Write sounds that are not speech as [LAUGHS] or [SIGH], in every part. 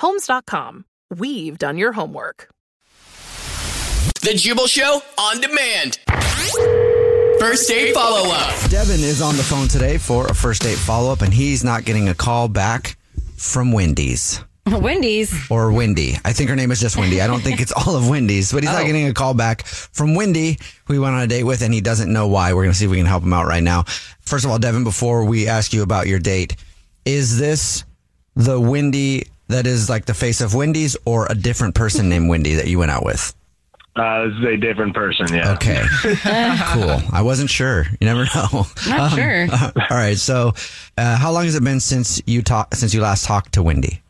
Homes.com. We've done your homework. The Jubal Show on demand. First date follow up. Devin is on the phone today for a first date follow up, and he's not getting a call back from Wendy's. [LAUGHS] Wendy's. Or Wendy. I think her name is just Wendy. I don't think it's all of Wendy's, but he's not Oh. getting a call back from Wendy, who he went on a date with, and he doesn't know why. We're going to see if we can help him out right now. First of all, Devin, before we ask you about your date, is this the Wendy that is like the face of Wendy's or a different person named Wendy that you went out with? Uh, this is a different person, yeah. Okay. [LAUGHS] cool. I wasn't sure. You never know. Not sure. [LAUGHS] all right. So, uh, how long has it been since you talk since you last talked to Wendy?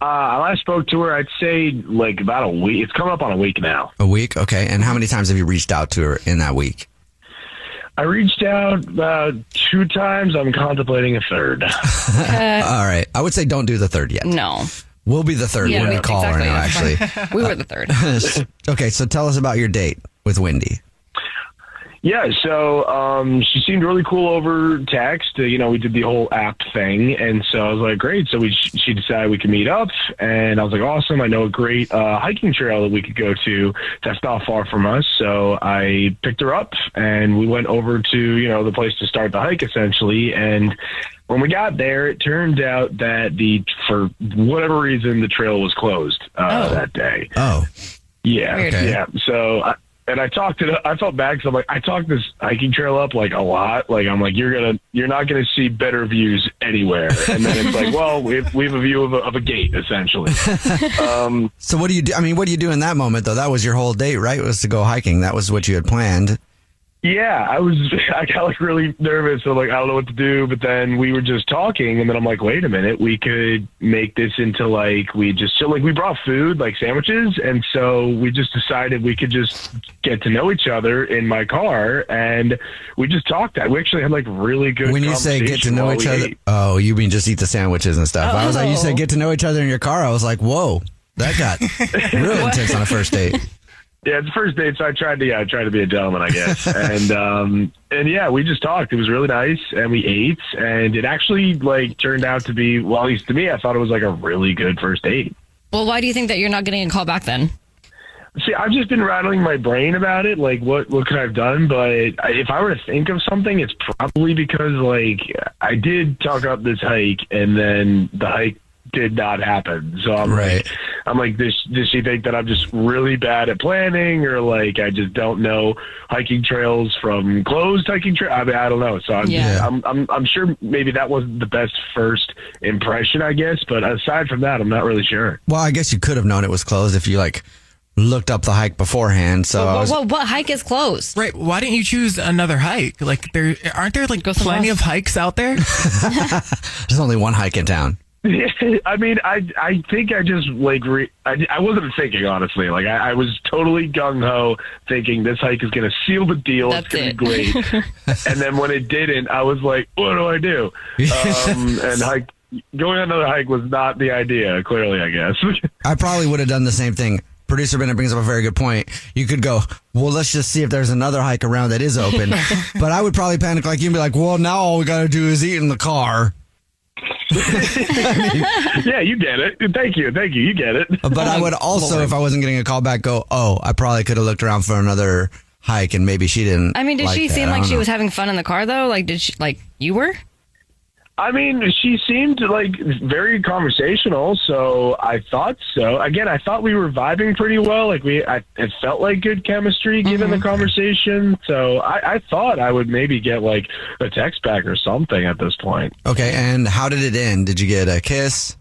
Uh, I last spoke to her, I'd say like about a week. It's coming up on a week now. A week. Okay. And how many times have you reached out to her in that week? I reached out uh, two times. I'm contemplating a third. [LAUGHS] all right. I would say don't do the third yet. No. We'll be the third Yeah, when we we- call her now. Actually. We were the third. [LAUGHS] okay. So tell us about your date with Wendy. Yeah, so um, she seemed really cool over text. Uh, you know, we did the whole app thing, and so I was like, great. So we she decided we could meet up, and I was like, awesome. I know a great uh, hiking trail that we could go to that's not far from us. So I picked her up, and we went over to you know the place to start the hike essentially, and. When we got there, it turned out that the for whatever reason the trail was closed uh, Oh. that day. Oh. Yeah, Weird. Okay. yeah. So, I, and I talked it. I felt bad because I'm like, I talked this hiking trail up like a lot. Like I'm like, you're gonna, you're not gonna see better views anywhere. And then it's like, well, we have, we have a view of a, of a gate essentially. [LAUGHS] Um, So what do you do? I mean, what do you do in that moment though? That was your whole date, right? Was to go hiking. That was what you had planned. Yeah, I was, [LAUGHS] I got like really nervous. So like, I don't know what to do. But then we were just talking, and then I'm like, wait a minute, we could make this into like we just so like we brought food like sandwiches, and so we just decided we could just get to know each other in my car, and we just talked. That we actually had like really good. when you say get to know each other, ate. oh, you mean just eat the sandwiches and stuff? I was like, you Oh. said get to know each other in your car. I was like, whoa, that got [LAUGHS] real intense on a first date. Yeah, it's the first date, so I tried to yeah, I tried to be a gentleman, I guess. [LAUGHS] and um and yeah, we just talked. It was really nice and we ate and it actually like turned out to be well, at least to me, I thought it was like a really good first date. Well, why do you think that you're not getting a call back then? See, I've just been rattling my brain about it, like what what could I have done? But if I were to think of something, it's probably because like I did talk up this hike, and then the hike did not happen. So I'm Right. like, I'm like, does does she think that I'm just really bad at planning, or like I just don't know hiking trails from closed hiking trails? I mean, I don't know. So I'm, Yeah. I'm I'm I'm sure maybe that wasn't the best first impression, I guess. But aside from that, I'm not really sure. Well, I guess you could have known it was closed if you like looked up the hike beforehand. So I What, was, what, what hike is closed? Right. Why didn't you choose another hike? Like there aren't there like Go plenty else. of hikes out there? [LAUGHS] there's only one hike in town. [LAUGHS] I mean, I I think I just like re- I, I wasn't thinking honestly. Like I, I was totally gung ho, thinking this hike is going to seal the deal. That's it's going it. to be great. [LAUGHS] and then when it didn't, I was like, what do I do? Um, [LAUGHS] and hike going on another hike was not the idea. Clearly, I guess. I probably would have done the same thing. Producer Bennett brings up a very good point. You could go, well, let's just see if there's another hike around that is open. but I would probably panic like you and be like, well, now all we got to do is eat in the car. [LAUGHS] yeah, you get it. Thank you, thank you. You get it. But I would also, if I wasn't getting a call back, go, oh, I probably could have looked around for another hike and maybe she didn't. I mean, did she that. seem like she know. was having fun in the car though? Like, did she like you were? I mean, she seemed like very conversational, so I thought so. Again, I thought we were vibing pretty well. Like we, I, it felt like good chemistry given the mm-hmm. conversation. So I, I thought I would maybe get like a text back or something at this point. Okay, and how did it end? Did you get a kiss?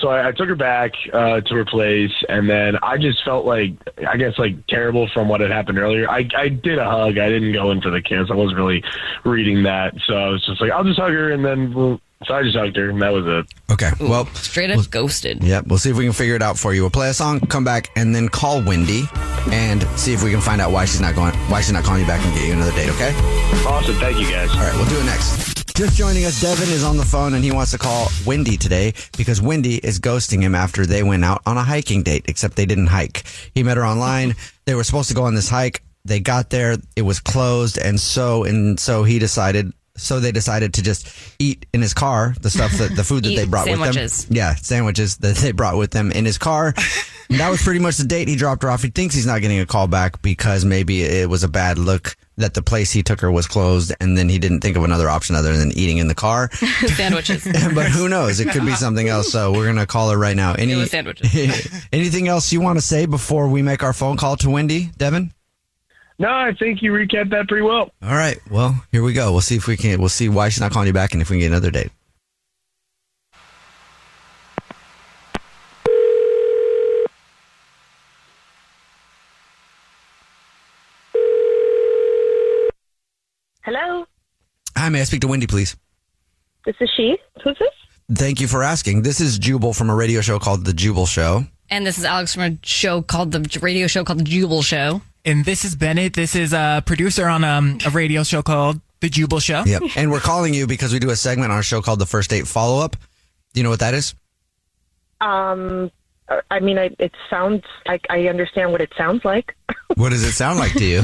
So I, I took her back uh, to her place, and then I just felt like, I guess, like terrible from what had happened earlier. I, I did a hug. I didn't go in for the kiss. I wasn't really reading that, so I was just like, I'll just hug her, and then we'll. So I just hugged her, and that was it. Okay, well, Straight up ghosted. Yep, we'll see if we can figure it out for you. We'll play a song, come back, and then call Wendy and see if we can find out why she's not going, why she's not calling you back and get you another date. Okay? Awesome, thank you guys. All right, we'll do it next. Just joining us, Devin is on the phone and he wants to call Wendy today because Wendy is ghosting him after they went out on a hiking date, except they didn't hike. He met her online. They were supposed to go on this hike. They got there, it was closed, and so and so he decided. So they decided to just eat in his car the stuff that the food that they [LAUGHS] brought with them. Yeah, sandwiches that they brought with them in his car. And that was pretty much the date. He dropped her off. He thinks he's not getting a call back because maybe it was a bad look that the place he took her was closed, and then he didn't think of another option other than eating in the car. [LAUGHS] Sandwiches. [LAUGHS] but who knows? It could be [LAUGHS] something else. So we're gonna call her right now. Any sandwiches. anything else you want to say before we make our phone call to Wendy, Devin? No, I think you recapped that pretty well. All right. Well, here we go. We'll see if we can. We'll see why she's not calling you back, and if we can get another date. Hello, Hi, may I speak to Wendy, please? this is she. Who's this? Thank you for asking. This is Jubal from a radio show called The Jubal Show. And this is Alex from a show called the radio show called the Jubal Show. And this is Bennett. This is a producer on um, a radio show called The Jubal Show. Yep. and we're calling you because we do a segment on our show called The First Date Follow Up. Do you know what that is? Um, I mean, I, it sounds like I understand what it sounds like. What does it sound like to you?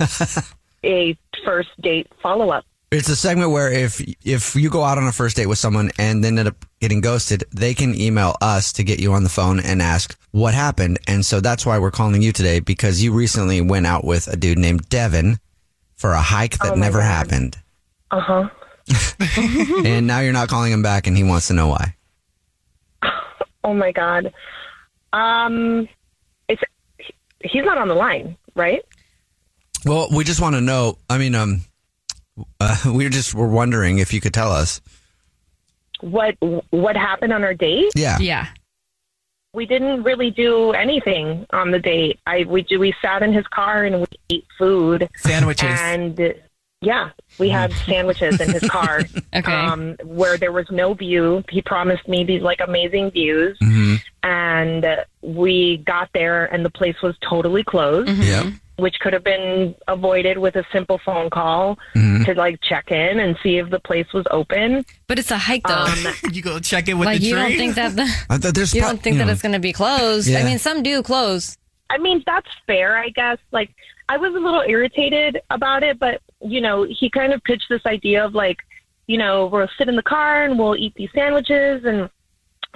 [LAUGHS] A first date follow up. It's a segment where if if you go out on a first date with someone and then end up getting ghosted, they can email us to get you on the phone and ask what happened. And so that's why we're calling you today because you recently went out with a dude named Devin for a hike that Oh never God. happened. Uh huh. [LAUGHS] and now you're not calling him back and he wants to know why. Oh my god. Um, it's he's not on the line, right? Well, we just want to know. I mean, um, uh, [LAUGHS] we just were wondering if you could tell us. What what happened on our date? Yeah. Yeah. We didn't really do anything on the date. I we we sat in his car and we ate food. Sandwiches. And yeah, we had sandwiches in his car. [LAUGHS] Okay. Um, where there was no view. He promised me these like amazing views, Mm-hmm. And we got there, and the place was totally closed, Yep. which could have been avoided with a simple phone call Mm-hmm. to like check in and see if the place was open. But it's a hike though. [LAUGHS] you go check it with like the you tree. don't think that the, [LAUGHS] I there's you pro- don't think you that know, it's going to be closed. Yeah. I mean, some do close. I mean, that's fair, I guess. Like, I was a little irritated about it, but, you know, he kind of pitched this idea of, like, you know, we'll sit in the car and we'll eat these sandwiches and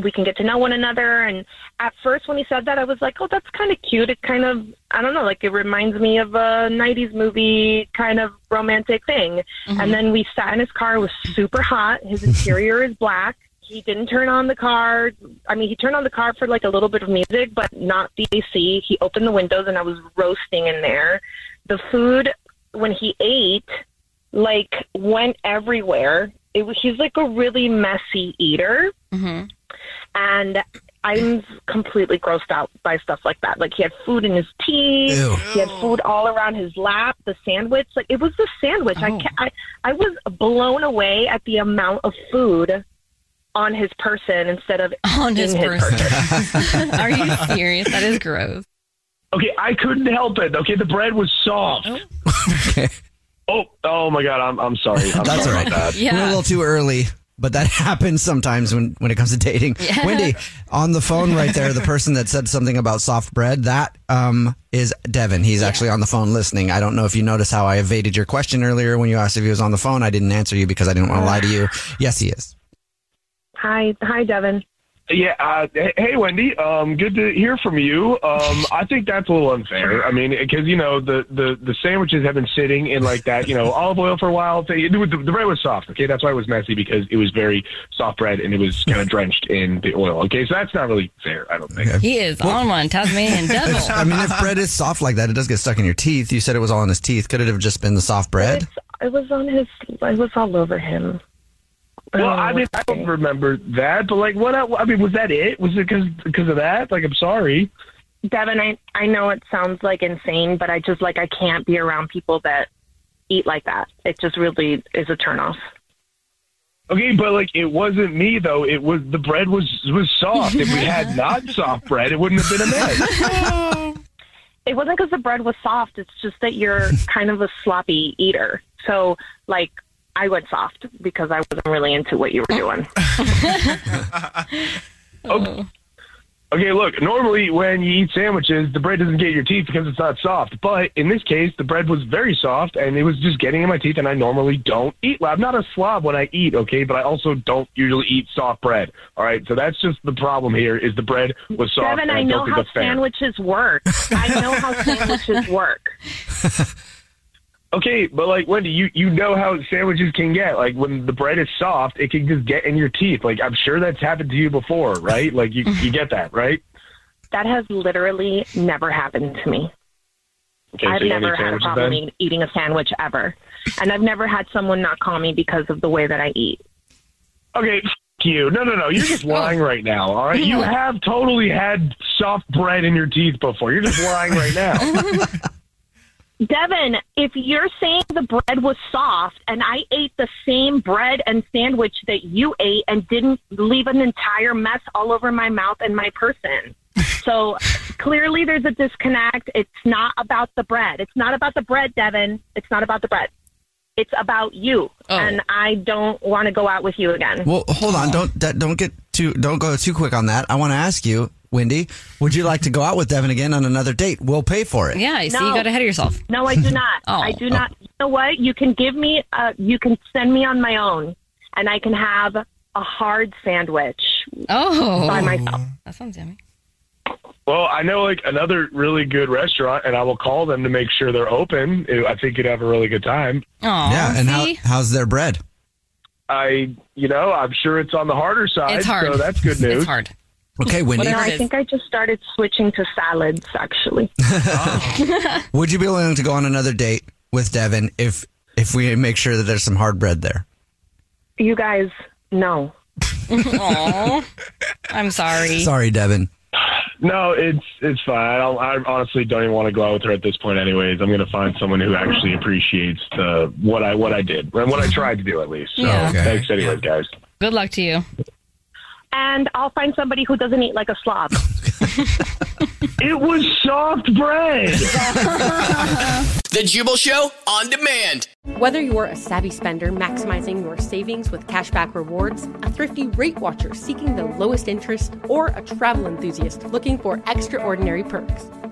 we can get to know one another. And at first, when he said that, I was like, oh, that's kind of cute. It kind of, I don't know, like, it reminds me of a 90s movie kind of romantic thing. And then we sat in his car. It was super hot. His [LAUGHS] interior is black. He didn't turn on the car. I mean, he turned on the car for like a little bit of music, but not the AC. He opened the windows and I was roasting in there. The food, when he ate, like went everywhere. It was, he's like a really messy eater. Mm-hmm. And I'm completely grossed out by stuff like that. Like he had food in his teeth. Ew. He had food all around his lap. The sandwich, like it was the sandwich. I, oh. ca- I I was blown away at the amount of food on his person instead of [LAUGHS] On in his his person. [LAUGHS] Are you serious? That is gross. Okay, I couldn't help it. Okay, the bread was soft. Oh. [LAUGHS] Okay. Oh, oh my God, I'm I'm sorry. I'm That's all sorry right. about that. We're a little too early but that [LAUGHS] happens sometimes when, when it comes to dating. [LAUGHS] Wendy, on the phone right there, the person that said something about soft bread, that um, is Devin. He's actually on the phone listening. I don't know if you noticed how I evaded your question earlier when you asked if he was on the phone. I didn't answer you because I didn't want to lie to you. Yes, he is. Hi, hi, Devin. Yeah. Uh, hey, hey, Wendy. Um, good to hear from you. Um, I think that's a little unfair. I mean, because you know the, the the sandwiches have been sitting in like that, you know, [LAUGHS] olive oil for a while. The, the, the bread was soft. Okay, that's why it was messy because it was very soft bread and it was kind of [LAUGHS] drenched in the oil. Okay, so that's not really fair. I don't think. He is on one Tasmanian [LAUGHS] devil. I mean, if bread is soft like that, it does get stuck in your teeth. You said it was all in his teeth. Could it have just been the soft bread? It's, it was on his. It was all over him. Well, oh, I mean, I don't remember that, but like, what? I mean, was that it? Was it because because of that? Like, I'm sorry. Devin, I I know it sounds like insane, but I just like I can't be around people that eat like that. It just really is a turnoff. Okay, but like it wasn't me though. It was the bread was was soft. if we had [LAUGHS] not soft bread, it wouldn't have been a mess. It wasn't because the bread was soft. It's just that you're kind of a sloppy eater. So like I went soft because I wasn't really into what you were doing. [LAUGHS] Okay. Okay, look, normally when you eat sandwiches, the bread doesn't get your teeth because it's not soft. But in this case, the bread was very soft and it was just getting in my teeth, and I normally don't eat. I'm not a slob when I eat, okay, but I also don't usually eat soft bread. All right, so that's just the problem here is the bread was soft. Devin, and I know how sandwiches work. I know how [LAUGHS] sandwiches work. [LAUGHS] Okay, but like Wendy, you you know how sandwiches can get. Like when the bread is soft, it can just get in your teeth. Like I'm sure that's happened to you before, right? Like you you get that, right? That has literally never happened to me. Okay, I've so never had a problem then? eating a sandwich ever. And I've never had someone not call me because of the way that I eat. Okay, f- you. No, no, no. You're just [LAUGHS] oh. lying right now. All right, you have totally had soft bread in your teeth before. You're just lying right now. [LAUGHS] Devin, if you're saying the bread was soft and I ate the same bread and sandwich that you ate and didn't leave an entire mess all over my mouth and my person. [LAUGHS] So clearly there's a disconnect. It's not about the bread. It's not about the bread, Devin. It's not about the bread. It's about you. Oh. And I don't want to go out with you again. Well, hold on. Don't don't get too don't go too quick on that. I want to ask you, Wendy, would you like to go out with Devin again on another date? We'll pay for it. Yeah, I see No. you got ahead of yourself. No, I do not. [LAUGHS] Oh. I do not. You know what? You can give me. Uh, you can send me on my own, and I can have a hard sandwich Oh, by myself. that sounds yummy. well, I know like another really good restaurant, and I will call them to make sure they're open. I think you'd have a really good time. Oh, Yeah, and how, how's their bread? I, you know, I'm sure it's on the harder side, it's hard. so that's good [LAUGHS] news. It's hard. Okay, Wendy, No, Whatever it I think I just started switching to salads. Actually, [LAUGHS] oh. would you be willing to go on another date with Devin if if we make sure that there's some hard bread there? you guys, no. [LAUGHS] Aw. I'm sorry. Sorry, Devin. No, it's it's fine. I, don't, I honestly don't even want to go out with her at this point. Anyways, I'm going to find someone who actually appreciates the what I what I did and what I tried to do at least. So Yeah. Okay. thanks, anyways, guys. Good luck to you. And I'll find somebody who doesn't eat like a slob. [LAUGHS] It was soft bread. [LAUGHS] The Jubal Show on demand. Whether you're a savvy spender maximizing your savings with cashback rewards, a thrifty rate watcher seeking the lowest interest, or a travel enthusiast looking for extraordinary perks,